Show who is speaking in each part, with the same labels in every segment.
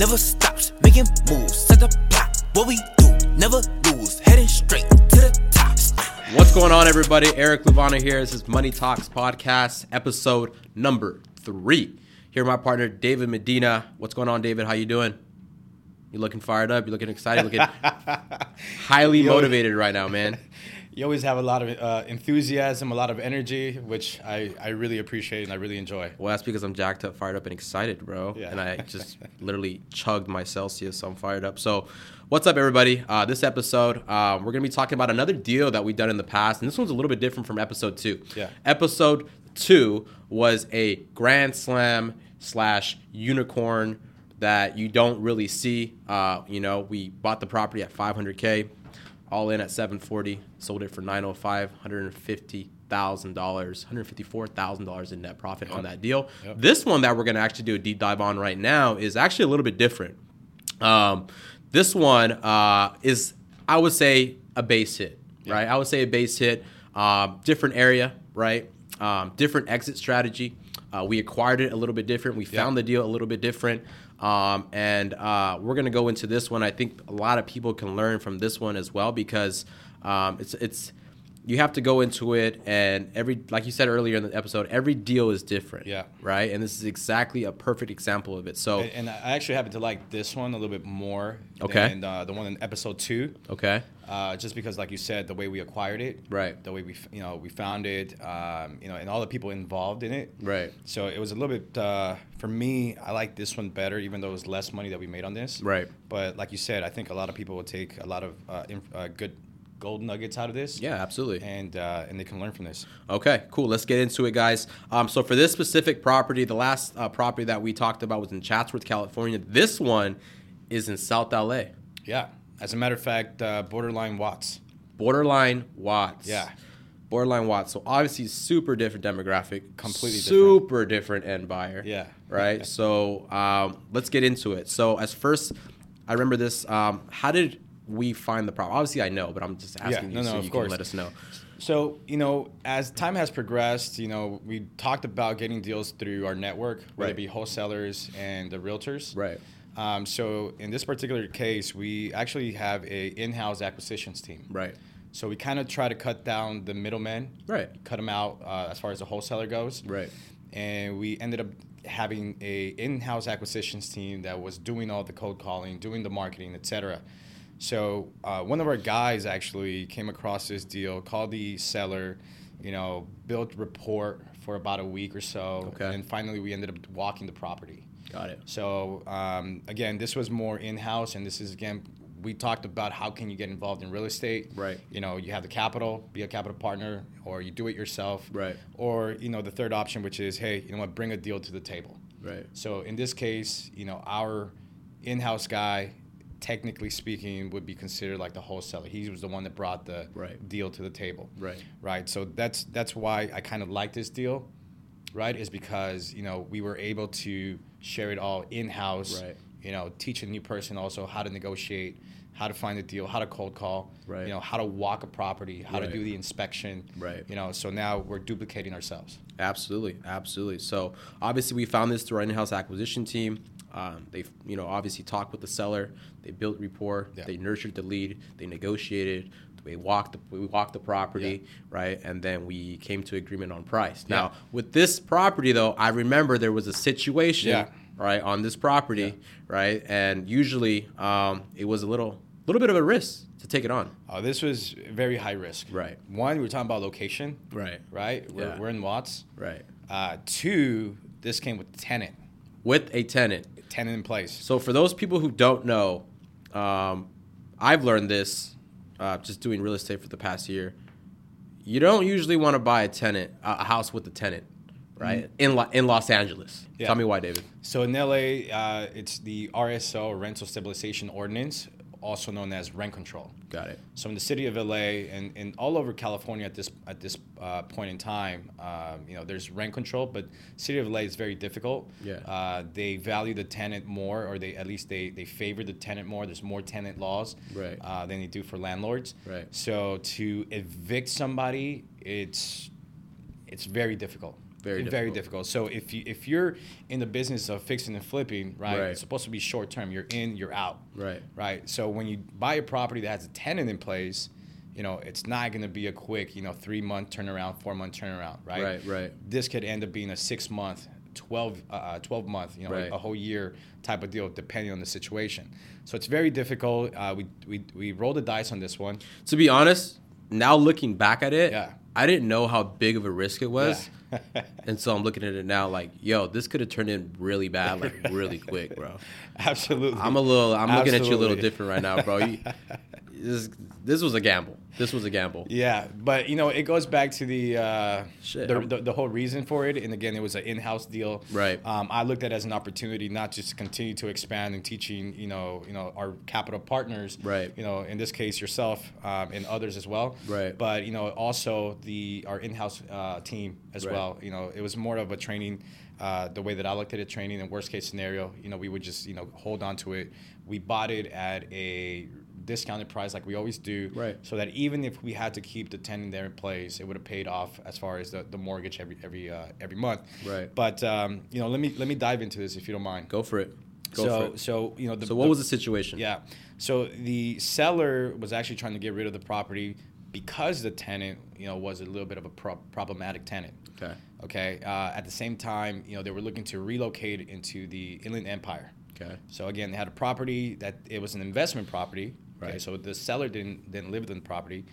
Speaker 1: never stops. Making moves, set the plot. What we do, never lose. Heading straight to the top.
Speaker 2: What's going on, everybody? Eric Luvana here. This is Money Talks Podcast, episode number three. Here, my partner David Medina. What's going on, David? How you doing? You looking fired up? You looking excited? Looking highly
Speaker 3: Yo.
Speaker 2: motivated right now, man.
Speaker 3: You always have a lot of uh, enthusiasm, a lot of energy, which I, I really appreciate and I really enjoy.
Speaker 2: Well, that's because I'm jacked up, fired up, and excited, bro.
Speaker 3: Yeah.
Speaker 2: And I just literally chugged my Celsius, so I'm fired up. So, what's up, everybody? Uh, this episode, uh, we're gonna be talking about another deal that we've done in the past, and this one's a little bit different from episode two.
Speaker 3: Yeah.
Speaker 2: Episode two was a grand slam slash unicorn that you don't really see. Uh, you know, we bought the property at 500k, all in at 740, sold it for 905, 150 thousand dollars, hundred fifty-four thousand dollars in net profit on that deal.
Speaker 3: Yep.
Speaker 2: This one that we're going to actually do a deep dive on right now is actually a little bit different. Um, this one uh, is, I would say, a base hit, right? I would say a base hit, um, different area, right? Um, different exit strategy. Uh, we acquired it a little bit different. We found the deal a little bit different. Um, and uh, we're going to go into this one. I think a lot of people can learn from this one as well because um, it's it's you have to go into it and every like you said earlier in the episode, every deal is different.
Speaker 3: Yeah.
Speaker 2: Right. And this is exactly a perfect example of it. So
Speaker 3: And, and I actually happen to like this one a little bit more
Speaker 2: Okay.
Speaker 3: than uh, the one in episode two.
Speaker 2: okay.
Speaker 3: Uh, just because, like you said, the way we acquired it,
Speaker 2: Right.
Speaker 3: The way we, you know, we found it, um, you know, and all the people involved in it,
Speaker 2: Right.
Speaker 3: So it was a little bit uh, for me. I like this one better, even though it was less money that we made on this,
Speaker 2: Right.
Speaker 3: But like you said, I think a lot of people will take a lot of uh, inf- uh, good gold nuggets out of this,
Speaker 2: Yeah, absolutely.
Speaker 3: and uh, and they can learn from this.
Speaker 2: Okay, cool. Let's get into it, guys. Um, so for this specific property, the last uh, property that we talked about was in Chatsworth, California. This one is in South LA,
Speaker 3: Yeah, as a matter of fact, uh, borderline Watts.
Speaker 2: borderline Watts.
Speaker 3: Yeah.
Speaker 2: borderline Watts. So obviously, super different demographic,
Speaker 3: Completely different.
Speaker 2: super different end buyer.
Speaker 3: Yeah.
Speaker 2: right. so um, let's get into it. So as first, I remember this. Um, how did we find the problem? Obviously, I know, but I'm just asking
Speaker 3: no,
Speaker 2: you
Speaker 3: no,
Speaker 2: so
Speaker 3: of
Speaker 2: you
Speaker 3: course.
Speaker 2: can let us know.
Speaker 3: So, you know, as time has progressed, you know, we talked about getting deals through our network, whether
Speaker 2: Right.
Speaker 3: it be wholesalers and the realtors.
Speaker 2: Right.
Speaker 3: Um, so, in this particular case, we actually have a in-house acquisitions team.
Speaker 2: Right.
Speaker 3: So we kind of try to cut down the middlemen,
Speaker 2: Right.
Speaker 3: cut them out uh, as far as the wholesaler goes.
Speaker 2: Right.
Speaker 3: And we ended up having a in-house acquisitions team that was doing all the cold calling, doing the marketing, etc. So uh, one of our guys actually came across this deal, called the seller, you know, built rapport for about a week or so,
Speaker 2: Okay.
Speaker 3: and finally we ended up walking the property.
Speaker 2: Got it.
Speaker 3: So um, again, this was more in-house, and this is again we talked about how can you get involved in real estate.
Speaker 2: Right.
Speaker 3: You know, you have the capital, be a capital partner, or you do it yourself.
Speaker 2: Right.
Speaker 3: Or you know the third option, which is hey, you know what, bring a deal to the table.
Speaker 2: Right.
Speaker 3: So in this case, you know our in-house guy, technically speaking, would be considered like the wholesaler. He was the one that brought the
Speaker 2: Right.
Speaker 3: deal to the table
Speaker 2: Right.
Speaker 3: right? So that's that's why I kind of like this deal, right? Is because you know we were able to share it all in house,
Speaker 2: Right.
Speaker 3: You know, teach a new person also how to negotiate, how to find a deal, how to cold call,
Speaker 2: Right.
Speaker 3: You know, how to walk a property, how
Speaker 2: Right.
Speaker 3: to do the inspection,
Speaker 2: Right.
Speaker 3: You know, so now we're duplicating ourselves.
Speaker 2: Absolutely, absolutely. So obviously, we found this through our in-house acquisition team. Um, they, you know, obviously talked with the seller. They built rapport.
Speaker 3: Yeah.
Speaker 2: They nurtured the lead. They negotiated. We walked the we walked the property, right, and then we came to agreement on price.
Speaker 3: Yeah.
Speaker 2: Now, with this property, though, I remember there was a situation,
Speaker 3: Yeah.
Speaker 2: right, on this property,
Speaker 3: Yeah.
Speaker 2: right, and usually um, it was a little little bit of a risk to take it on.
Speaker 3: Uh, this was very high risk.
Speaker 2: Right.
Speaker 3: One, we were talking about location,
Speaker 2: Right.
Speaker 3: right? We're,
Speaker 2: Yeah.
Speaker 3: we're in Watts.
Speaker 2: Right.
Speaker 3: Uh, two, this came with tenant,
Speaker 2: With a tenant.
Speaker 3: Tenant in place.
Speaker 2: So for those people who don't know, um, I've learned this uh, just doing real estate for the past year. You don't usually want to buy a tenant, a house with a tenant, right? In Lo- in Los Angeles.
Speaker 3: Yeah.
Speaker 2: Tell me why, David.
Speaker 3: So in LA, uh, it's the RSO, Rental Stabilization Ordinance, also known as rent control.
Speaker 2: Got it.
Speaker 3: So in the city of LA and, and all over California at this at this uh, point in time, um, you know, there's rent control, but city of LA is very difficult.
Speaker 2: Yeah.
Speaker 3: Uh, they value the tenant more, or they at least they, they favor the tenant more. There's more tenant laws
Speaker 2: Right.
Speaker 3: uh, than they do for landlords.
Speaker 2: Right.
Speaker 3: So to evict somebody, it's it's very difficult.
Speaker 2: Very
Speaker 3: very
Speaker 2: difficult.
Speaker 3: difficult. So if you if you're in the business of fixing and flipping, right,
Speaker 2: Right.
Speaker 3: it's supposed to be short term. You're in, you're out.
Speaker 2: Right.
Speaker 3: Right. So when you buy a property that has a tenant in place, you know, it's not going to be a quick, you know, three month turnaround, four month turnaround, right?
Speaker 2: Right, right.
Speaker 3: This could end up being a six month, 12, uh, 12 month, you know,
Speaker 2: Right.
Speaker 3: a whole year type of deal, depending on the situation. So it's very difficult. Uh, we, we, we rolled the dice on this one.
Speaker 2: To be honest, now looking back at it,
Speaker 3: Yeah.
Speaker 2: I didn't know how big of a risk it was.
Speaker 3: Yeah.
Speaker 2: and so I'm looking at it now like, yo, this could have turned in really bad, like really quick, bro.
Speaker 3: Absolutely.
Speaker 2: I'm a little, I'm looking at you a little different right now, bro. You, this, this was a gamble. This was a gamble.
Speaker 3: Yeah, but you know, it goes back to the uh,
Speaker 2: Shit,
Speaker 3: the, the, the whole reason for it. And again, it was an in-house deal.
Speaker 2: Right.
Speaker 3: Um, I looked at it as an opportunity not just to continue to expand and teaching, you know, you know, our capital partners.
Speaker 2: Right.
Speaker 3: You know, in this case, yourself um, and others as well.
Speaker 2: Right.
Speaker 3: But you know, also the our in-house uh, team as
Speaker 2: Right.
Speaker 3: well. You know, it was more of a training. Uh, the way that I looked at it, training in worst case scenario, you know, we would just you know hold on to it. We bought it at a discounted price like we always do
Speaker 2: Right.
Speaker 3: so that even if we had to keep the tenant there in place, it would have paid off as far as the, the mortgage every every uh, every month.
Speaker 2: Right.
Speaker 3: But um, you know, let me let me dive into this if you don't mind.
Speaker 2: Go for it. Go
Speaker 3: so
Speaker 2: for it.
Speaker 3: so you know the,
Speaker 2: so what
Speaker 3: the-
Speaker 2: was the situation?
Speaker 3: yeah. So the seller was actually trying to get rid of the property because the tenant, you know, was a little bit of a pro- problematic tenant.
Speaker 2: Okay.
Speaker 3: Okay. Uh, at the same time, you know, they were looking to relocate into the Inland Empire.
Speaker 2: Okay.
Speaker 3: So again, they had a property that it was an investment property. Okay.
Speaker 2: Right.
Speaker 3: So the seller didn't didn't live in the property.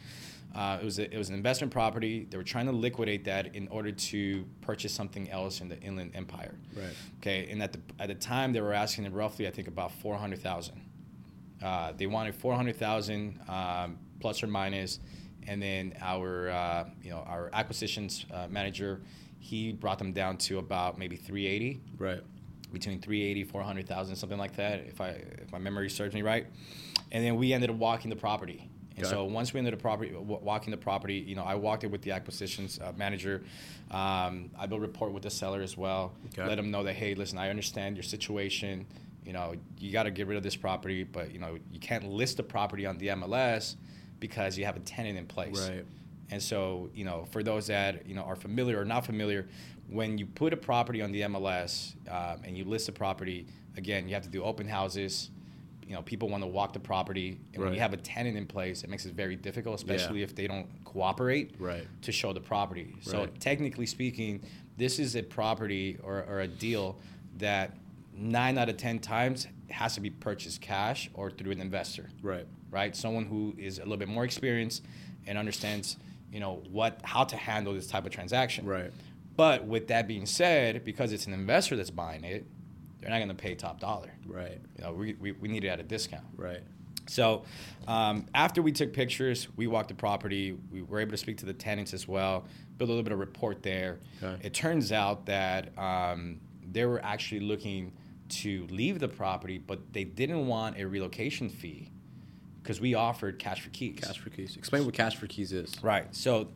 Speaker 3: Uh, it was a, it was an investment property. They were trying to liquidate that in order to purchase something else in the Inland Empire.
Speaker 2: Right.
Speaker 3: Okay. And at the at the time, they were asking roughly, I think, about four hundred thousand. Uh, they wanted four hundred thousand um, plus or minus, and then our uh, you know our acquisitions uh, manager, he brought them down to about maybe three eighty
Speaker 2: Right.
Speaker 3: between 380 400,000 something like that if I if my memory serves me right and then we ended up walking the property and so once we ended up property w- walking the property you know I walked it with the acquisitions uh, manager um, I built a report with the seller as well
Speaker 2: Okay.
Speaker 3: let them know that hey listen I understand your situation you know you got to get rid of this property but you know you can't list the property on the MLS because you have a tenant in place
Speaker 2: Right.
Speaker 3: and so, you know, for those that you know are familiar or not familiar, when you put a property on the MLS um, and you list a property, again, you have to do open houses. You know, people want to walk the property, and when you have a tenant in place, it makes it very difficult, especially if they don't cooperate
Speaker 2: Right.
Speaker 3: to show the property. So,
Speaker 2: Right.
Speaker 3: technically speaking, this is a property or, or a deal that nine out of ten times has to be purchased cash or through an investor
Speaker 2: Right.
Speaker 3: right? Someone who is a little bit more experienced and understands, you know, what how to handle this type of transaction.
Speaker 2: Right.
Speaker 3: But with that being said, because it's an investor that's buying it, they're not going to pay top dollar.
Speaker 2: Right.
Speaker 3: You know, we, we, we need it at a discount.
Speaker 2: Right.
Speaker 3: So um, after we took pictures, we walked the property. We were able to speak to the tenants as well, build a little bit of report there.
Speaker 2: Okay.
Speaker 3: It turns out that um, they were actually looking to leave the property, but they didn't want a relocation fee because we offered cash for keys.
Speaker 2: Cash for keys. Explain what cash for keys is.
Speaker 3: Right. So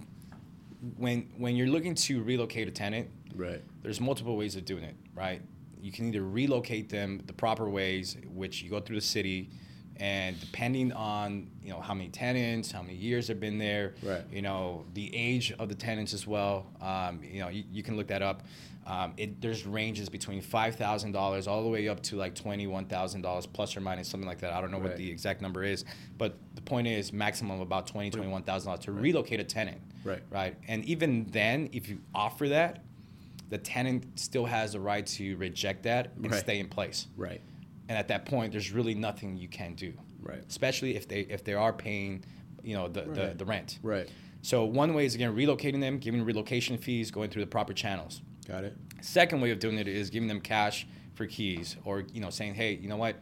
Speaker 3: when when you're looking to relocate a tenant,
Speaker 2: Right.
Speaker 3: there's multiple ways of doing it, right? You can either relocate them the proper ways, which you go through the city, and depending on you know how many tenants, how many years they've been there,
Speaker 2: Right.
Speaker 3: you know the age of the tenants as well. Um, you know you, you can look that up. Um, it, there's ranges between five thousand dollars all the way up to like twenty one thousand dollars plus or minus something like that. I don't know what the exact number is, but the point is maximum about twenty twenty one thousand dollars to relocate a tenant.
Speaker 2: Right.
Speaker 3: Right. And even then, if you offer that, the tenant still has the right to reject that and
Speaker 2: Right.
Speaker 3: stay in place.
Speaker 2: Right.
Speaker 3: And at that point, there's really nothing you can do.
Speaker 2: Right.
Speaker 3: Especially if they if they are paying, you know, the, the, the rent.
Speaker 2: Right.
Speaker 3: So one way is again relocating them, giving relocation fees, going through the proper channels.
Speaker 2: Got it.
Speaker 3: Second way of doing it is giving them cash for keys, or you know, saying, hey, you know what,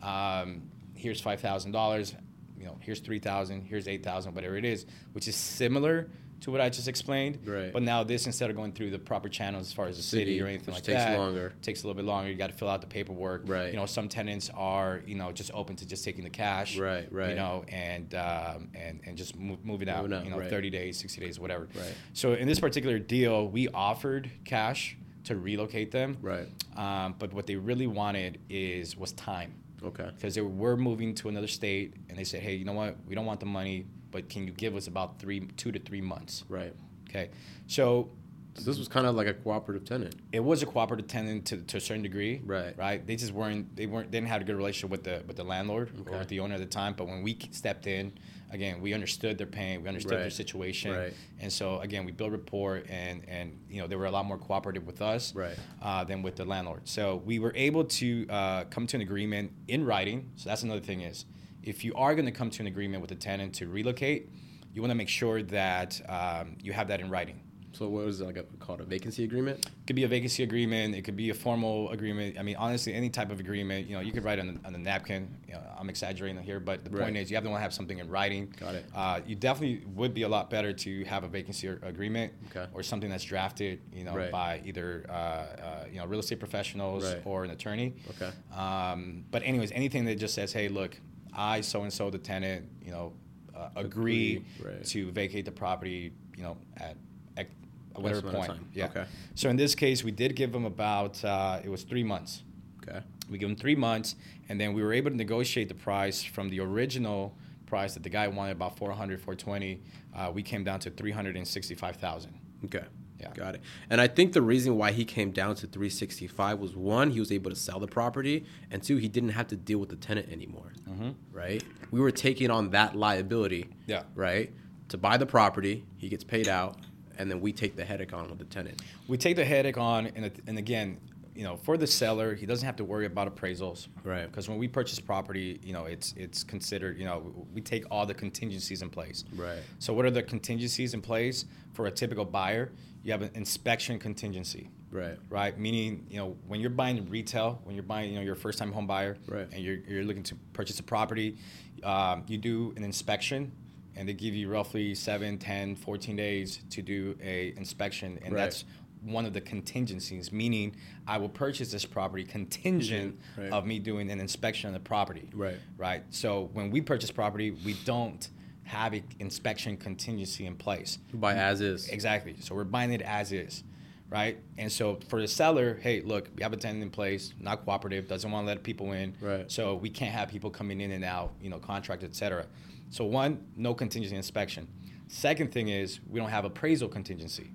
Speaker 3: um, here's five thousand dollars, you know, here's three thousand, here's eight thousand, whatever it is, which is similar to what I just explained.
Speaker 2: Right.
Speaker 3: But now this, instead of going through the proper channels as far as the city,
Speaker 2: City,
Speaker 3: or anything like
Speaker 2: takes
Speaker 3: that,
Speaker 2: longer.
Speaker 3: takes a little bit longer. You got to fill out the paperwork.
Speaker 2: Right.
Speaker 3: You know, some tenants are you know just open to just taking the cash.
Speaker 2: Right, right.
Speaker 3: You know, and um, and and just move, moving out.
Speaker 2: Moving out,
Speaker 3: you know,
Speaker 2: right.
Speaker 3: thirty days, sixty days, whatever.
Speaker 2: Right.
Speaker 3: So in this particular deal, we offered cash to relocate them.
Speaker 2: Right.
Speaker 3: Um, but what they really wanted is was time
Speaker 2: Okay.
Speaker 3: because they were moving to another state, and they said, "Hey, you know what? We don't want the money, but can you give us about three, two to three months?"
Speaker 2: Right.
Speaker 3: Okay. So
Speaker 2: So this was kind of like a cooperative tenant.
Speaker 3: it was a cooperative tenant to, to a certain degree.
Speaker 2: Right.
Speaker 3: Right. They just weren't. They weren't. Didn't have a good relationship with the with the landlord
Speaker 2: Okay.
Speaker 3: or with the owner at the time. But when we stepped in, again, we understood their pain. We understood their
Speaker 2: Right.
Speaker 3: situation.
Speaker 2: Right.
Speaker 3: And so again, we built rapport, and and you know they were a lot more cooperative with us.
Speaker 2: Right.
Speaker 3: Uh, than with the landlord. So we were able to uh, come to an agreement in writing. So that's another thing is, if you are going to come to an agreement with the tenant to relocate, you want to make sure that um, you have that in writing.
Speaker 2: So what was it like a, called a vacancy agreement?
Speaker 3: It could be a vacancy agreement. It could be a formal agreement. I mean, honestly, any type of agreement. You know, you could write on, on a napkin. You know, I'm exaggerating here, but the point is, you have to want to have something in writing.
Speaker 2: Got it.
Speaker 3: Uh, you definitely would be a lot better to have a vacancy agreement
Speaker 2: Okay.
Speaker 3: or something that's drafted. You know,
Speaker 2: Right.
Speaker 3: by either uh, uh, you know real estate professionals
Speaker 2: Right.
Speaker 3: or an attorney.
Speaker 2: Okay.
Speaker 3: Um, but anyways, anything that just says, "Hey, look, I so and so the tenant, you know, uh, agree,
Speaker 2: Agree, right.
Speaker 3: to vacate the property, you know, at, at whatever point." Yeah.
Speaker 2: Okay.
Speaker 3: So in this case, we did give them about uh, it was three months.
Speaker 2: Okay.
Speaker 3: We give them three months, and then we were able to negotiate the price from the original price that the guy wanted about 400 420 uh, we came down to 365000
Speaker 2: Okay.
Speaker 3: Yeah.
Speaker 2: Got it. And I think the reason why he came down to 365 was one, he was able to sell the property, and two, he didn't have to deal with the tenant anymore.
Speaker 3: Mm-hmm.
Speaker 2: Right? We were taking on that liability.
Speaker 3: Yeah.
Speaker 2: Right? To buy the property, he gets paid out, and then we take the headache on with the tenant.
Speaker 3: we take the headache on and, and again you know for the seller he doesn't have to worry about appraisals
Speaker 2: Right.
Speaker 3: because when we purchase property you know it's it's considered you know we take all the contingencies in place
Speaker 2: Right.
Speaker 3: so what are the contingencies in place for a typical buyer you have an inspection contingency
Speaker 2: Right.
Speaker 3: right? Meaning, you know, when you're buying retail, when you're buying, you know, you're a first-time home buyer,
Speaker 2: Right.
Speaker 3: and you're, you're looking to purchase a property, um, you do an inspection, and they give you roughly 7, 10, 14 days to do a inspection, and
Speaker 2: Right.
Speaker 3: that's one of the contingencies. Meaning, I will purchase this property contingent mm-hmm.
Speaker 2: Right.
Speaker 3: of me doing an inspection of the property,
Speaker 2: Right.
Speaker 3: Right. So when we purchase property, we don't have an inspection contingency in place.
Speaker 2: Buy as is.
Speaker 3: Exactly. So we're buying it as is, right? And so for the seller, hey, look, we have a tenant in place, not cooperative, doesn't want to let people in.
Speaker 2: Right.
Speaker 3: So we can't have people coming in and out, you know, contract, et cetera. So one, no contingency inspection. Second thing is we don't have appraisal contingency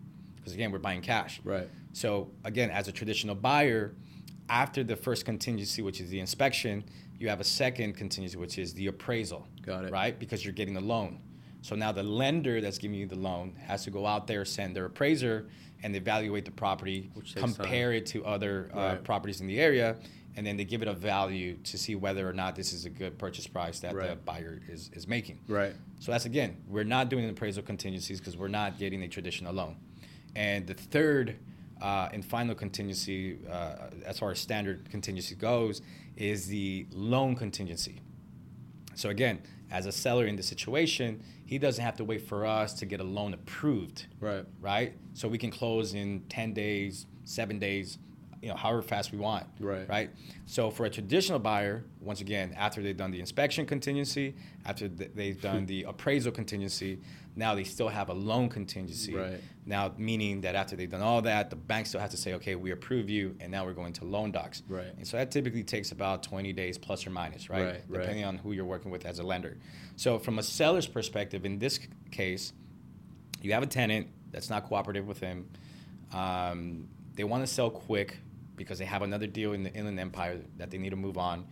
Speaker 3: because again, we're buying cash.
Speaker 2: Right.
Speaker 3: So again, as a traditional buyer, after the first contingency, which is the inspection, you have a second contingency, which is the appraisal.
Speaker 2: Got it.
Speaker 3: Right? Because you're getting a loan. So now the lender that's giving you the loan has to go out there, send their appraiser, and evaluate the property, compare it to other uh,
Speaker 2: Right.
Speaker 3: properties in the area, and then they give it a value to see whether or not this is a good purchase price that the buyer is, is making.
Speaker 2: Right.
Speaker 3: So that's again, we're not doing appraisal contingencies because we're not getting a traditional loan. And the third uh, and final contingency, uh, as far as standard contingency goes, is the loan contingency. So again, as a seller in the situation, he doesn't have to wait for us to get a loan approved
Speaker 2: Right.
Speaker 3: right? So we can close in 10 days, seven days, you know, however fast we want.
Speaker 2: Right.
Speaker 3: Right. So for a traditional buyer, once again, after they've done the inspection contingency, after th- they've done the appraisal contingency, now they still have a loan contingency.
Speaker 2: Right.
Speaker 3: Now, meaning that after they've done all that, the bank still has to say, okay, we approve you, and now we're going to loan docs.
Speaker 2: Right.
Speaker 3: And so that typically takes about 20 days plus or minus, right?
Speaker 2: Right, right.
Speaker 3: Depending on who you're working with as a lender. So from a seller's perspective, in this c- case, you have a tenant that's not cooperative with him. Um, they want to sell quick because they have another deal in the Inland Empire that they need to move on.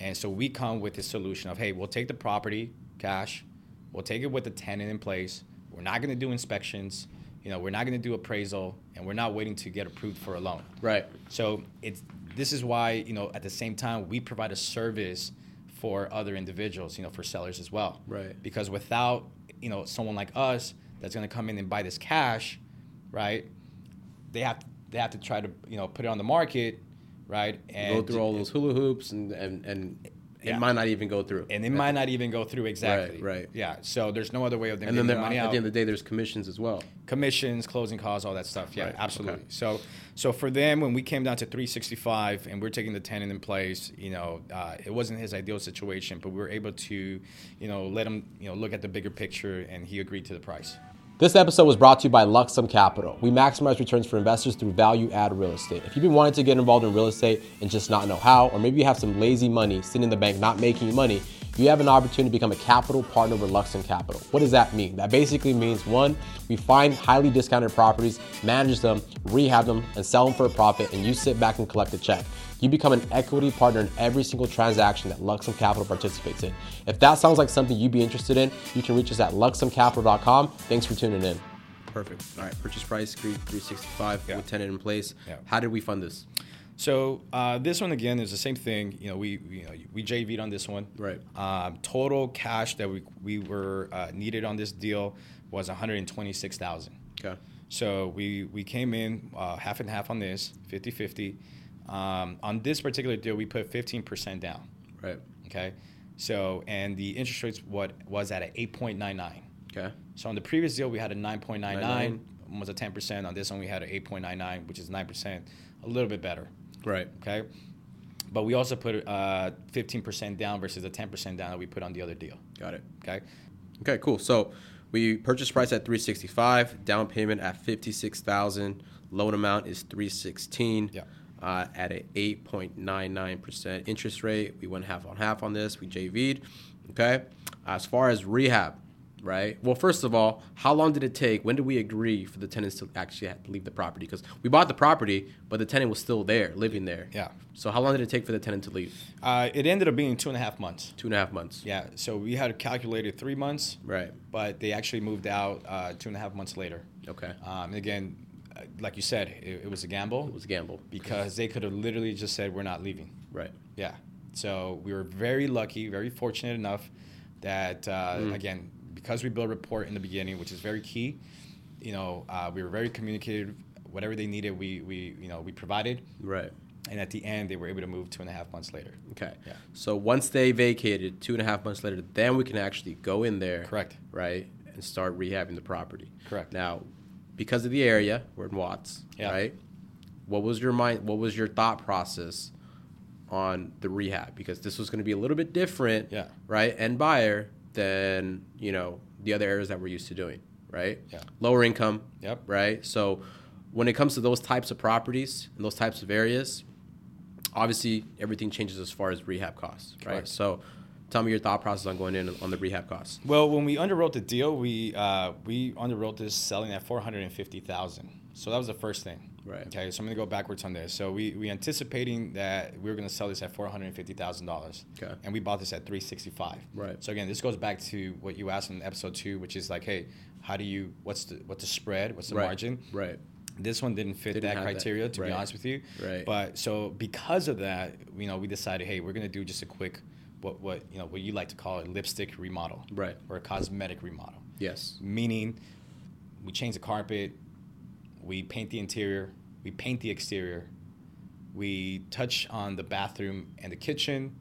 Speaker 3: And so we come with this solution of, hey, we'll take the property, cash, we'll take it with the tenant in place. We're not going to do inspections. You know, we're not going to do appraisal, and we're not waiting to get approved for a loan.
Speaker 2: Right.
Speaker 3: So it's this is why you know at the same time we provide a service for other individuals, you know, for sellers as well.
Speaker 2: Right.
Speaker 3: Because without you know someone like us that's going to come in and buy this cash, right? They have they have to try to you know put it on the market, right? And
Speaker 2: go through all those hula hoops and and, and
Speaker 3: Yeah.
Speaker 2: it might not even go through.
Speaker 3: and it might not even go through exactly.
Speaker 2: right. right.
Speaker 3: Yeah. So there's no other way of them
Speaker 2: and then
Speaker 3: money
Speaker 2: at the end of the day, there's commissions as well.
Speaker 3: commissions, closing costs, all that stuff. Yeah,
Speaker 2: Right,
Speaker 3: absolutely.
Speaker 2: okay.
Speaker 3: So, so for them, when we came down to 365 and we're taking the tenant in place, you know, uh, it wasn't his ideal situation, but we were able to, you know, let him, you know, look at the bigger picture, and he agreed to the price.
Speaker 4: This episode was brought to you by Luxem Capital. We maximize returns for investors through value add real estate. If you've been wanting to get involved in real estate and just not know how, or maybe you have some lazy money sitting in the bank not making money, you have an opportunity to become a capital partner with Luxem Capital. What does that mean? That basically means one, we find highly discounted properties, manage them, rehab them, and sell them for a profit, and you sit back and collect a check. You become an equity partner in every single transaction that Luxem Capital participates in. If that sounds like something you'd be interested in, you can reach us at luxemcapital.com. Thanks for tuning in.
Speaker 2: Perfect. All right. Purchase price Creed 365
Speaker 3: Yeah.
Speaker 2: with tenant in place.
Speaker 3: Yeah.
Speaker 2: How did we fund this?
Speaker 3: So uh, this one again is the same thing. You know, we we, you know, we JV'd on this one.
Speaker 2: Right.
Speaker 3: Um, total cash that we we were uh, needed on this deal was one hundred and twenty six thousand.
Speaker 2: Okay.
Speaker 3: So we we came in uh, half and half on this, 50-50. Um, on this particular deal, we put fifteen percent down.
Speaker 2: Right.
Speaker 3: Okay. So and the interest rates what was at an eight point nine nine.
Speaker 2: Okay.
Speaker 3: So on the previous deal, we had a 9.99,
Speaker 2: 99.
Speaker 3: almost a 10%. On this one, we had an 8.99, which is 9%, a little bit better.
Speaker 2: Right.
Speaker 3: Okay. But we also put uh, 15% down versus the 10% down that we put on the other deal.
Speaker 2: Got it.
Speaker 3: Okay.
Speaker 2: Okay, cool. So we purchase price at 365, down payment at 56,000, loan amount is 316.
Speaker 3: Yeah.
Speaker 2: Uh, at a 8.99% interest rate. We went half on half on this. We JV'd. Okay. As far as rehab, right? Well, first of all, how long did it take? When did we agree for the tenants to actually have to leave the property? Because we bought the property, but the tenant was still there, living there.
Speaker 3: Yeah.
Speaker 2: So how long did it take for the tenant to leave?
Speaker 3: Uh, it ended up being two and a half months.
Speaker 2: Two and a half months.
Speaker 3: Yeah. So we had calculated three months,
Speaker 2: Right.
Speaker 3: but they actually moved out uh, two and a half months later.
Speaker 2: Okay.
Speaker 3: Um, and again, like you said, it, it was a gamble.
Speaker 2: It was a gamble.
Speaker 3: because they could have literally just said, "We're not leaving."
Speaker 2: Right.
Speaker 3: Yeah. So we were very lucky, very fortunate enough that uh,
Speaker 2: Mm.
Speaker 3: again, because we built rapport in the beginning, which is very key. You know, uh, we were very communicative. Whatever they needed, we we you know we provided,
Speaker 2: Right.
Speaker 3: and at the end, they were able to move two and a half months later.
Speaker 2: Okay.
Speaker 3: Yeah.
Speaker 2: So once they vacated, two and a half months later, then we can actually go in there.
Speaker 3: Correct.
Speaker 2: Right. And start rehabbing the property.
Speaker 3: Correct.
Speaker 2: Now, because of the area, we're in Watts.
Speaker 3: Yeah.
Speaker 2: Right. What was your mind? What was your thought process on the rehab? Because this was going to be a little bit different.
Speaker 3: Yeah.
Speaker 2: Right. And buyer than you know the other areas that we're used to doing. Right.
Speaker 3: Yeah.
Speaker 2: Lower income.
Speaker 3: Yep.
Speaker 2: Right. So when it comes to those types of properties and those types of areas, obviously everything changes as far as rehab costs, right?
Speaker 3: Correct.
Speaker 2: So tell me your thought process on going in on the rehab costs.
Speaker 3: Well, when we underwrote the deal, we uh, we underwrote this selling at four hundred and fifty thousand. So that was the first thing.
Speaker 2: Right.
Speaker 3: Okay. So I'm gonna go backwards on this. So we we anticipating that we were gonna sell this at four hundred and fifty thousand dollars.
Speaker 2: Okay.
Speaker 3: And we bought this at three sixty five.
Speaker 2: Right.
Speaker 3: So again, this goes back to what you asked in episode two, which is like, hey, how do you what's the what's the spread? What's the
Speaker 2: Right.
Speaker 3: margin?
Speaker 2: Right.
Speaker 3: This one didn't fit
Speaker 2: Didn't
Speaker 3: that
Speaker 2: have that.
Speaker 3: criteria, to
Speaker 2: Right.
Speaker 3: be honest with you.
Speaker 2: Right.
Speaker 3: But so because of that, you know, we decided, hey, we're gonna do just a quick, what what you know, what you like to call a lipstick remodel,
Speaker 2: Right.
Speaker 3: or a cosmetic remodel.
Speaker 2: Yes.
Speaker 3: Meaning, we change the carpet, we paint the interior, we paint the exterior, we touch on the bathroom and the kitchen,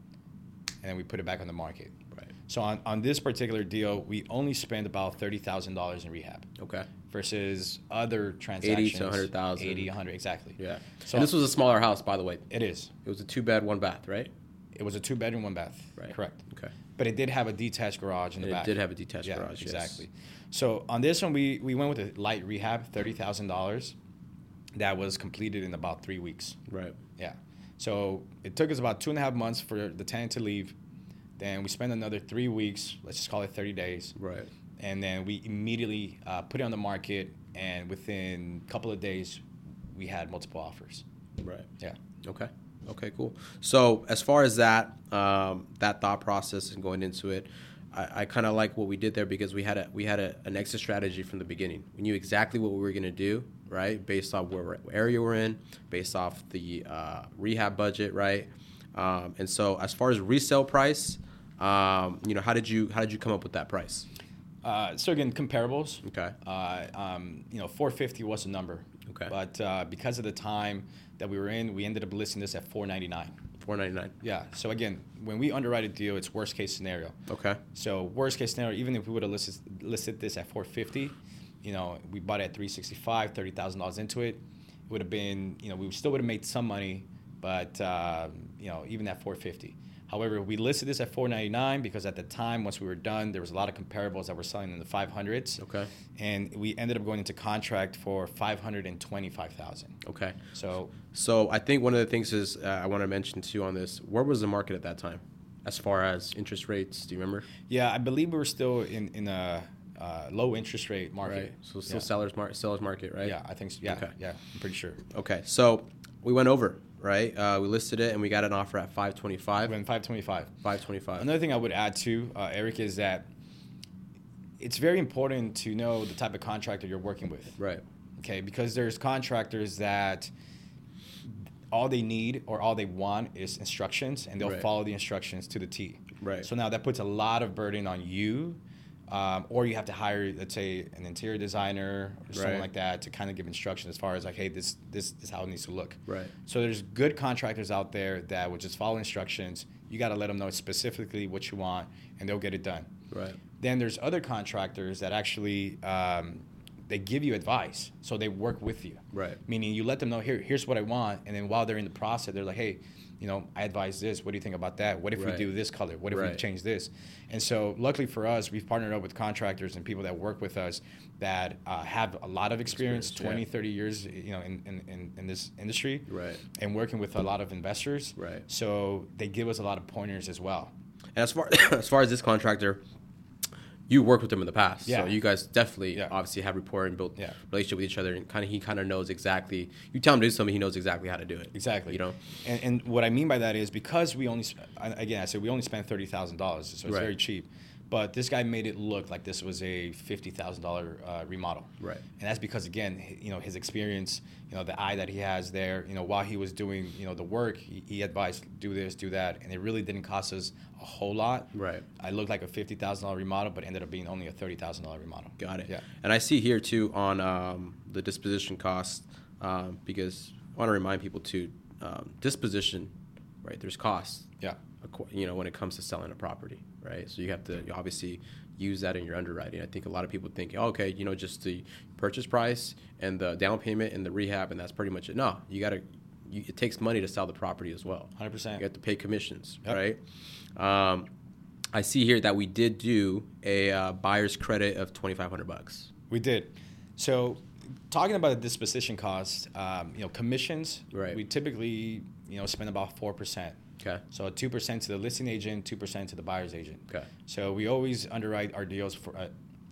Speaker 3: and then we put it back on the market.
Speaker 2: Right.
Speaker 3: So on, on this particular deal, we only spend about thirty thousand dollars in rehab
Speaker 2: Okay.
Speaker 3: versus other transactions eighty to
Speaker 2: 100,000.
Speaker 3: 80 100 exactly
Speaker 2: Yeah.
Speaker 3: So-
Speaker 2: and this was a smaller house, by the way.
Speaker 3: it is
Speaker 2: It was a two bed, one bath, right?
Speaker 3: It was a two bedroom one bath
Speaker 2: Right.
Speaker 3: correct
Speaker 2: Okay.
Speaker 3: but it did have a detached garage in the
Speaker 2: It
Speaker 3: back It
Speaker 2: did have a detached
Speaker 3: yeah,
Speaker 2: garage, yes.
Speaker 3: exactly so on this one we we went with a light rehab $30000 that was completed in about three weeks
Speaker 2: Right.
Speaker 3: yeah so it took us about two and a half months for the tenant to leave then we spent another three weeks let's just call it 30 days
Speaker 2: Right.
Speaker 3: and then we immediately uh, put it on the market and within a couple of days we had multiple offers
Speaker 2: Right.
Speaker 3: yeah
Speaker 2: Okay. Okay. Cool. So as far as that um, that thought process and going into it, I, I kind of like what we did there because we had a we had a, an exit strategy from the beginning. We knew exactly what we were going to do, right? Based off where we're, area we're in, based off the uh, rehab budget, right? Um, and so as far as resale price, um, you know, how did you how did you come up with that price?
Speaker 3: uh, so again comparables
Speaker 2: Okay.
Speaker 3: uh, um, you know 450 was the number
Speaker 2: Okay.
Speaker 3: but uh, because of the time that we were in we ended up listing this at 499
Speaker 2: Four ninety nine.
Speaker 3: yeah so again when we underwrite a deal it's worst case scenario
Speaker 2: Okay.
Speaker 3: So worst case scenario, even if we would have listed listed this at 450, you know, we bought it at 365, thirty thousand dollars into it, it would have been, you know, we still would have made some money, but uh, you know, even at 450. However, we listed this at 499 because at the time, once we were done, there was a lot of comparables that were selling in the 500s.
Speaker 2: Okay.
Speaker 3: And we ended up going into contract for 525,000.
Speaker 2: Okay.
Speaker 3: So
Speaker 2: So I think one of the things is uh, I want to mention too on this. Where was the market at that time? as far as interest rates? Do you remember?
Speaker 3: Yeah, I believe we were still in in a uh, low interest rate market.
Speaker 2: Right. So still
Speaker 3: yeah.
Speaker 2: sellers mar- sellers market, right?
Speaker 3: Yeah, I think so. Yeah,
Speaker 2: Okay.
Speaker 3: yeah, I'm pretty sure.
Speaker 2: Okay. So we went over, right? Uh, we listed it and we got an offer at 525.
Speaker 3: When 525.
Speaker 2: 525.
Speaker 3: Another thing I would add too, uh, Eric, is that it's very important to know the type of contractor you're working with.
Speaker 2: Right.
Speaker 3: Okay, because there's contractors that all they need or all they want is instructions, and they'll
Speaker 2: Right.
Speaker 3: follow the instructions to the T.
Speaker 2: Right.
Speaker 3: So now that puts a lot of burden on you, um, or you have to hire, let's say, an interior designer or someone like that to kind of give instruction as far as like, hey, this this is how it needs to look.
Speaker 2: Right.
Speaker 3: So there's good contractors out there that will just follow instructions. You got to let them know specifically what you want, and they'll get it done.
Speaker 2: Right.
Speaker 3: Then there's other contractors that actually um, they give you advice, so they work with you.
Speaker 2: Right.
Speaker 3: Meaning you let them know here, here's what I want, and then while they're in the process, they're like, hey, you know, I advise this. What do you think about that? What if
Speaker 2: Right.
Speaker 3: we do this color? What if we change this? And so, luckily for us, we've partnered up with contractors and people that work with us that uh, have a lot of experience,
Speaker 2: Experience,
Speaker 3: 20,
Speaker 2: yeah.
Speaker 3: 30 years, you know, in, in, in, in this industry,
Speaker 2: Right.
Speaker 3: and working with a lot of investors.
Speaker 2: Right.
Speaker 3: So they give us a lot of pointers as well.
Speaker 2: And as far as far as this contractor, you worked with them in the past,
Speaker 3: Yeah.
Speaker 2: so you guys definitely
Speaker 3: Yeah.
Speaker 2: obviously have rapport and built
Speaker 3: Yeah.
Speaker 2: relationship with each other, and kind of he kind of knows exactly. You tell him to do something, he knows exactly how to do it.
Speaker 3: Exactly.
Speaker 2: You know.
Speaker 3: and, and what I mean by that is because we only, again, I said we only spent thirty thousand dollars, so it's
Speaker 2: Right.
Speaker 3: very cheap. But this guy made it look like this was a fifty thousand dollar uh, remodel.
Speaker 2: Right.
Speaker 3: And that's because again, you know, his experience, you know, the eye that he has there, you know, while he was doing, you know, the work, he, he advised do this, do that, and it really didn't cost us a whole lot.
Speaker 2: Right.
Speaker 3: I looked like a fifty thousand dollar remodel, but ended up being only a thirty thousand dollar remodel.
Speaker 2: Got it.
Speaker 3: Yeah.
Speaker 2: And I see here too on um, the disposition cost um, because I want to remind people too, um, disposition, right? There's costs.
Speaker 3: Yeah.
Speaker 2: You know, when it comes to selling a property, right? So you have to obviously use that in your underwriting. I think a lot of people think, oh, okay, you know, just the purchase price and the down payment and the rehab, and that's pretty much it. No, you got to. It takes money to sell the property as well.
Speaker 3: 100%.
Speaker 2: You have to pay commissions,
Speaker 3: Yep.
Speaker 2: right? Um, I see here that we did do a uh, buyer's credit of twenty five hundred bucks.
Speaker 3: We did. So, talking about the disposition cost, um, you know, commissions.
Speaker 2: Right.
Speaker 3: We typically, you know, spend about four percent.
Speaker 2: Okay.
Speaker 3: So two percent to the listing agent, two percent to the buyer's agent.
Speaker 2: Okay.
Speaker 3: So we always underwrite our deals for uh,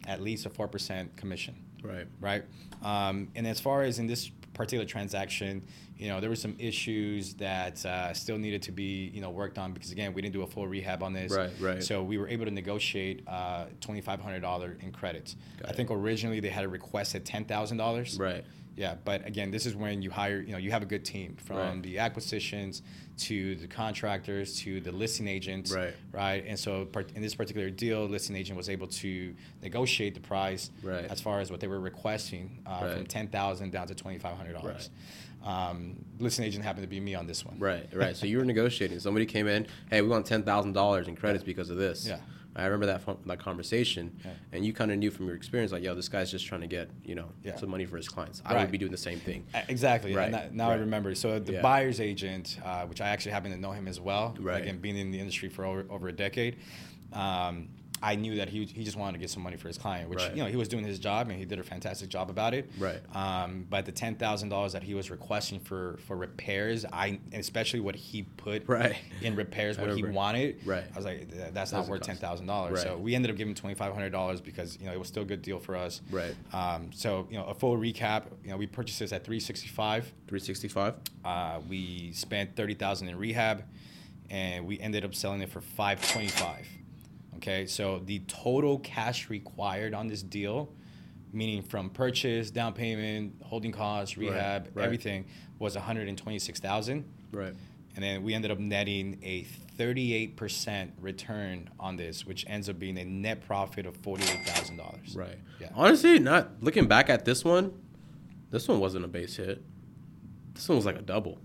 Speaker 3: at least a four percent commission.
Speaker 2: Right.
Speaker 3: Right. Um, and as far as in this particular transaction, you know, there were some issues that uh, still needed to be, you know, worked on because again, we didn't do a full rehab on this.
Speaker 2: Right, right.
Speaker 3: So we were able to negotiate uh, twenty five hundred dollar in credits.
Speaker 2: Got
Speaker 3: I
Speaker 2: it.
Speaker 3: think originally they had a request at ten thousand dollars.
Speaker 2: Right.
Speaker 3: Yeah, but again, this is when you hire, you know, you have a good team from
Speaker 2: Right.
Speaker 3: the acquisitions to the contractors to the listing agents,
Speaker 2: Right.
Speaker 3: Right, and so part- in this particular deal, listing agent was able to negotiate the price
Speaker 2: Right.
Speaker 3: as far as what they were requesting uh, from ten thousand down to twenty five hundred dollars. Um, listing agent happened to be me on this one.
Speaker 2: Right, right. So you were negotiating. Somebody came in, hey, we want ten thousand dollars in credits because of this.
Speaker 3: Yeah.
Speaker 2: I remember that fun- that conversation,
Speaker 3: Yeah.
Speaker 2: and you kind of knew from your experience, like, yo, this guy's just trying to get you know
Speaker 3: Yeah.
Speaker 2: some money for his clients. I
Speaker 3: Right.
Speaker 2: would be doing the same thing.
Speaker 3: Exactly.
Speaker 2: Right,
Speaker 3: And that- now I remember. So the
Speaker 2: Yeah.
Speaker 3: buyer's agent, uh, which I actually happen to know him as well,
Speaker 2: Right.
Speaker 3: again being in the industry for over, over a decade, um, I knew that he, he just wanted to get some money for his client, which
Speaker 2: Right.
Speaker 3: you know he was doing his job and he did a fantastic job about it.
Speaker 2: Right.
Speaker 3: Um, but the ten thousand dollars that he was requesting for for repairs, I especially what he put
Speaker 2: Right.
Speaker 3: in repairs, what he wanted,
Speaker 2: Right.
Speaker 3: I was like, "Th- that's not worth ten thousand dollars.
Speaker 2: Right.
Speaker 3: So we ended up giving twenty five hundred dollars because you know it was still a good deal for us.
Speaker 2: Right.
Speaker 3: Um, so you know, a full recap. You know, we purchased this at 365.
Speaker 2: Three sixty five.
Speaker 3: Uh, we spent 30,000 in rehab, and we ended up selling it for 525. Okay, so the total cash required on this deal, meaning from purchase, down payment, holding costs, rehab,
Speaker 2: right.
Speaker 3: everything, was 126,000.
Speaker 2: Right.
Speaker 3: And then we ended up netting a 38% return on this, which ends up being a net profit of $48,000.
Speaker 2: Right.
Speaker 3: Yeah.
Speaker 2: Honestly, not looking back at this one, this one wasn't a base hit. This one was like a double.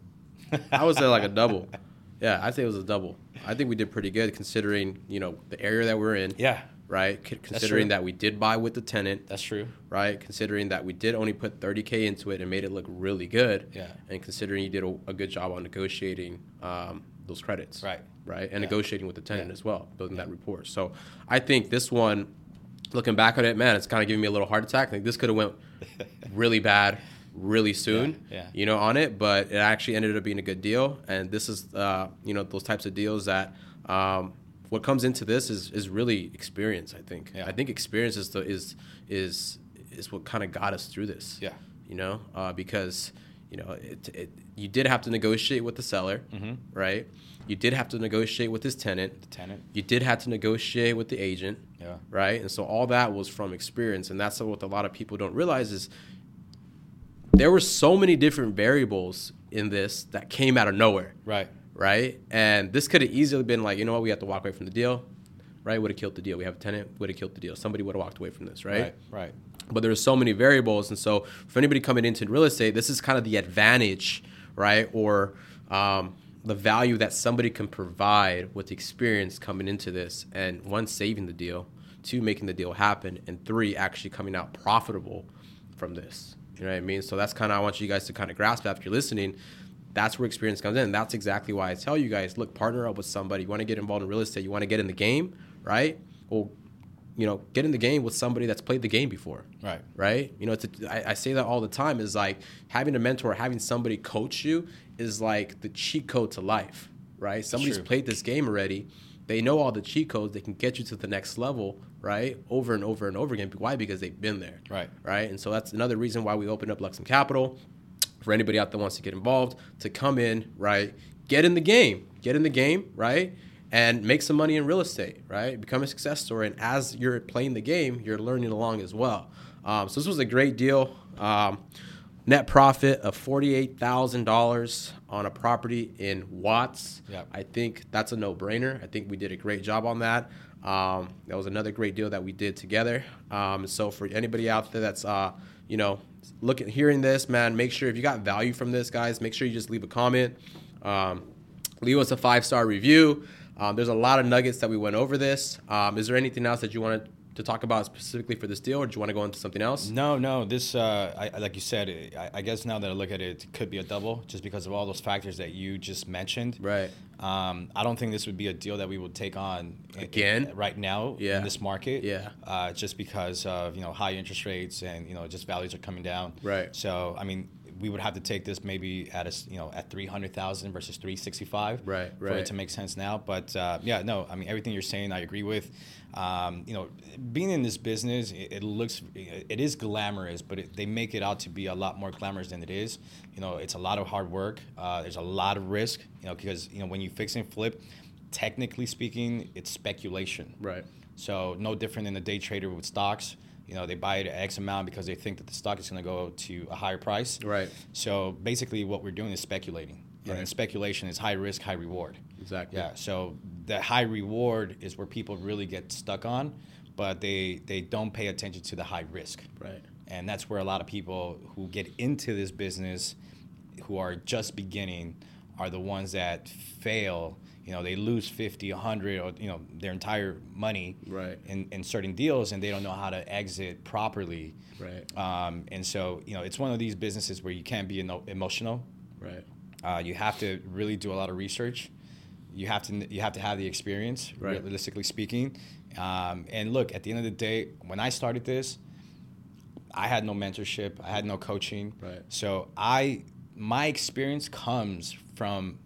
Speaker 2: I would say like a double. Yeah, I think it was a double. I think we did pretty good considering, you know, the area that we're in.
Speaker 3: Yeah,
Speaker 2: Right? C- Considering that we did buy with the tenant.
Speaker 3: that's true.
Speaker 2: right? Considering that we did only put 30k into it and made it look really good,
Speaker 3: Yeah.
Speaker 2: And considering you did a, a good job on negotiating um, those credits,
Speaker 3: Right.
Speaker 2: Right, and
Speaker 3: Yeah.
Speaker 2: negotiating with the tenant
Speaker 3: Yeah.
Speaker 2: as well, building that rapport. So I think this one, looking back on it, man, it's kind of giving me a little heart attack. Like this could have went really bad. Really soon,
Speaker 3: Yeah, yeah.
Speaker 2: you know, on it. But it actually ended up being a good deal, and this is, uh, you know, those types of deals that. Um, what comes into this is, is really experience. I think.
Speaker 3: Yeah.
Speaker 2: I think experience is the is is is what kind of got us through this.
Speaker 3: Yeah.
Speaker 2: You know, uh, because you know it, it you did have to negotiate with the seller, right? You did have to negotiate with his tenant.
Speaker 3: Mm-hmm. The tenant.
Speaker 2: You did have to negotiate with the agent.
Speaker 3: Yeah.
Speaker 2: Right. And so all that was from experience, and that's what a lot of people don't realize is there were so many different variables in this that came out of nowhere
Speaker 3: Right.
Speaker 2: right? And this could have easily been like, you know what, we have to walk away from the deal, right? Would have killed the deal. We have a tenant, would have killed the deal. Somebody would have walked away from this, right?
Speaker 3: Right. Right.
Speaker 2: But there's so many variables, and so for anybody coming into real estate, this is kind of the advantage, right, or um, the value that somebody can provide with experience coming into this, and one saving the deal, two making the deal happen, and three actually coming out profitable from this. You know what I mean? So that's kind of I want you guys to kind of grasp after you're listening. That's where experience comes in. That's exactly why I tell you guys, look, partner up with somebody. You want to get involved in real estate. You want to get in the game, right? Well, you know, get in the game with somebody that's played the game before.
Speaker 3: Right.
Speaker 2: Right. You know, it's a, I, I say that all the time is like having a mentor, having somebody coach you is like the cheat code to life, right? Somebody's played this game already. They know all the cheat codes. They can get you to the next level, right? Over and over and over again. Why? Because they've been there.
Speaker 3: Right.
Speaker 2: Right. And so that's another reason why we opened up Luxem Capital for anybody out there wants to get involved to come in, right? Get in the game. Get in the game, right? And make some money in real estate, right? Become a success story. And as you're playing the game, you're learning along as well. Um, so this was a great deal. Um, net profit of forty-eight thousand dollars on a property in Watts.
Speaker 3: Yep.
Speaker 2: I think that's a no-brainer. I think we did a great job on that. Um, that was another great deal that we did together. Um, so for anybody out there that's uh, you know looking hearing this, man, make sure if you got value from this, guys, make sure you just leave a comment. Um, leave us a five-star review. Um, there's a lot of nuggets that we went over this. Um, is there anything else that you wanted to talk about specifically for this deal, or do you want to go into something else?
Speaker 3: No, no. This, uh, I, like you said, I, I guess now that I look at it, it could be a double just because of all those factors that you just mentioned.
Speaker 2: Right.
Speaker 3: Um, I don't think this would be a deal that we would take on
Speaker 2: Again?
Speaker 3: right now
Speaker 2: Yeah.
Speaker 3: in this market.
Speaker 2: Yeah.
Speaker 3: Uh, just because of you know high interest rates and you know just values are coming down.
Speaker 2: Right.
Speaker 3: So I mean, we would have to take this maybe at a you know at three hundred thousand versus three sixty five.
Speaker 2: Right,
Speaker 3: For
Speaker 2: right.
Speaker 3: it to make sense now, but uh, yeah, no. I mean, everything you're saying, I agree with. Um, you know, being in this business, it, it looks, it is glamorous, but it, they make it out to be a lot more glamorous than it is. You know, it's a lot of hard work. Uh, there's a lot of risk. You know, because you know when you fix and flip, technically speaking, it's speculation.
Speaker 2: Right.
Speaker 3: So no different than a day trader with stocks. You know, they buy it at X amount because they think that the stock is going to go to a higher price.
Speaker 2: Right.
Speaker 3: So basically, what we're doing is speculating, and speculation is high risk, high reward.
Speaker 2: Exactly.
Speaker 3: Yeah. So the high reward is where people really get stuck on, but they they don't pay attention to the high risk.
Speaker 2: Right.
Speaker 3: And that's where a lot of people who get into this business, who are just beginning, are the ones that fail. You know, they lose 50, 100, or, you know, their entire money
Speaker 2: Right.
Speaker 3: in, in certain deals and they don't know how to exit properly.
Speaker 2: Right.
Speaker 3: Um, and so, you know, it's one of these businesses where you can't be emo- emotional.
Speaker 2: Right.
Speaker 3: Uh, you have to really do a lot of research. You have to you have to have the experience,
Speaker 2: Right.
Speaker 3: realistically speaking. Um, and look, at the end of the day, when I started this, I had no mentorship. I had no coaching.
Speaker 2: Right.
Speaker 3: So I my experience comes from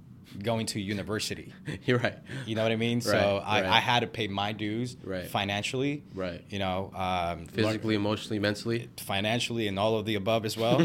Speaker 3: going to university.
Speaker 2: You're right.
Speaker 3: You know what I mean? so I,
Speaker 2: right.
Speaker 3: I had to pay my dues
Speaker 2: Right.
Speaker 3: financially.
Speaker 2: Right.
Speaker 3: You know, um, learn-
Speaker 2: Physically, emotionally, mentally.
Speaker 3: financially and all of the above as well.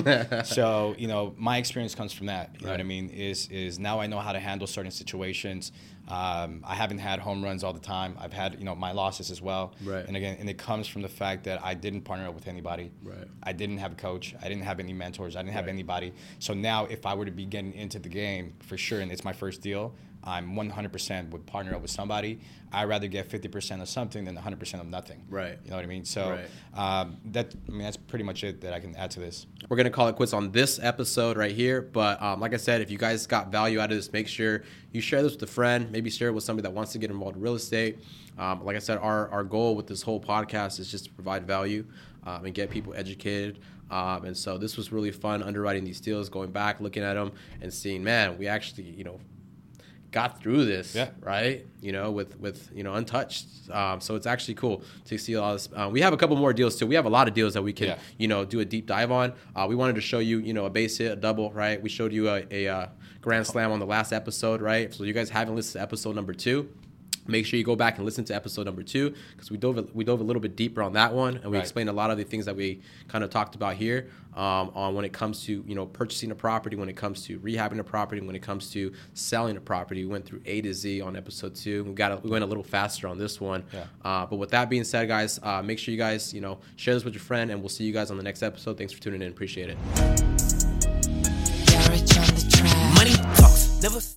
Speaker 3: so you know, my experience comes from that. You know what I mean? Is is now I know how to handle certain situations. Um, I haven't had home runs all the time. I've had you know my losses as well.
Speaker 2: Right.
Speaker 3: And again, and it comes from the fact that I didn't partner up with anybody.
Speaker 2: Right.
Speaker 3: I didn't have a coach. I didn't have any mentors. I didn't have
Speaker 2: Right.
Speaker 3: anybody. So now, if I were to be getting into the game for sure, and it's my first deal, I'm 100% would partner up with somebody. I'd rather get 50% of something than 100% of nothing.
Speaker 2: Right.
Speaker 3: You know what I mean? So
Speaker 2: Right.
Speaker 3: um, that I mean that's pretty much it that I can add to this.
Speaker 2: We're gonna call it quits on this episode right here. But um, like I said, if you guys got value out of this, make sure you share this with a friend. Maybe share it with somebody that wants to get involved in real estate. Um, like I said, our our goal with this whole podcast is just to provide value um, and get people educated. Um, and so this was really fun underwriting these deals, going back, looking at them, and seeing, man, we actually, you know, got through this,
Speaker 3: Yeah.
Speaker 2: right? You know, with with you know untouched. Um, so it's actually cool to see all this. Uh, we have a couple more deals too. We have a lot of deals that we can
Speaker 3: Yeah.
Speaker 2: you know do a deep dive on. Uh, we wanted to show you you know a base hit, a double, right? We showed you a, a uh, grand slam on the last episode, right? So you guys haven't listened to episode number two. Make sure you go back and listen to episode number two because we dove we dove a little bit deeper on that one and we
Speaker 3: Right.
Speaker 2: explained a lot of the things that we kind of talked about here um, on when it comes to you know purchasing a property, when it comes to rehabbing a property, when it comes to selling a property. We went through A to Z on episode two. We got a, we went a little faster on this one.
Speaker 3: Yeah.
Speaker 2: Uh, but with that being said, guys, uh, make sure you guys you know share this with your friend, and we'll see you guys on the next episode. Thanks for tuning in. Appreciate it.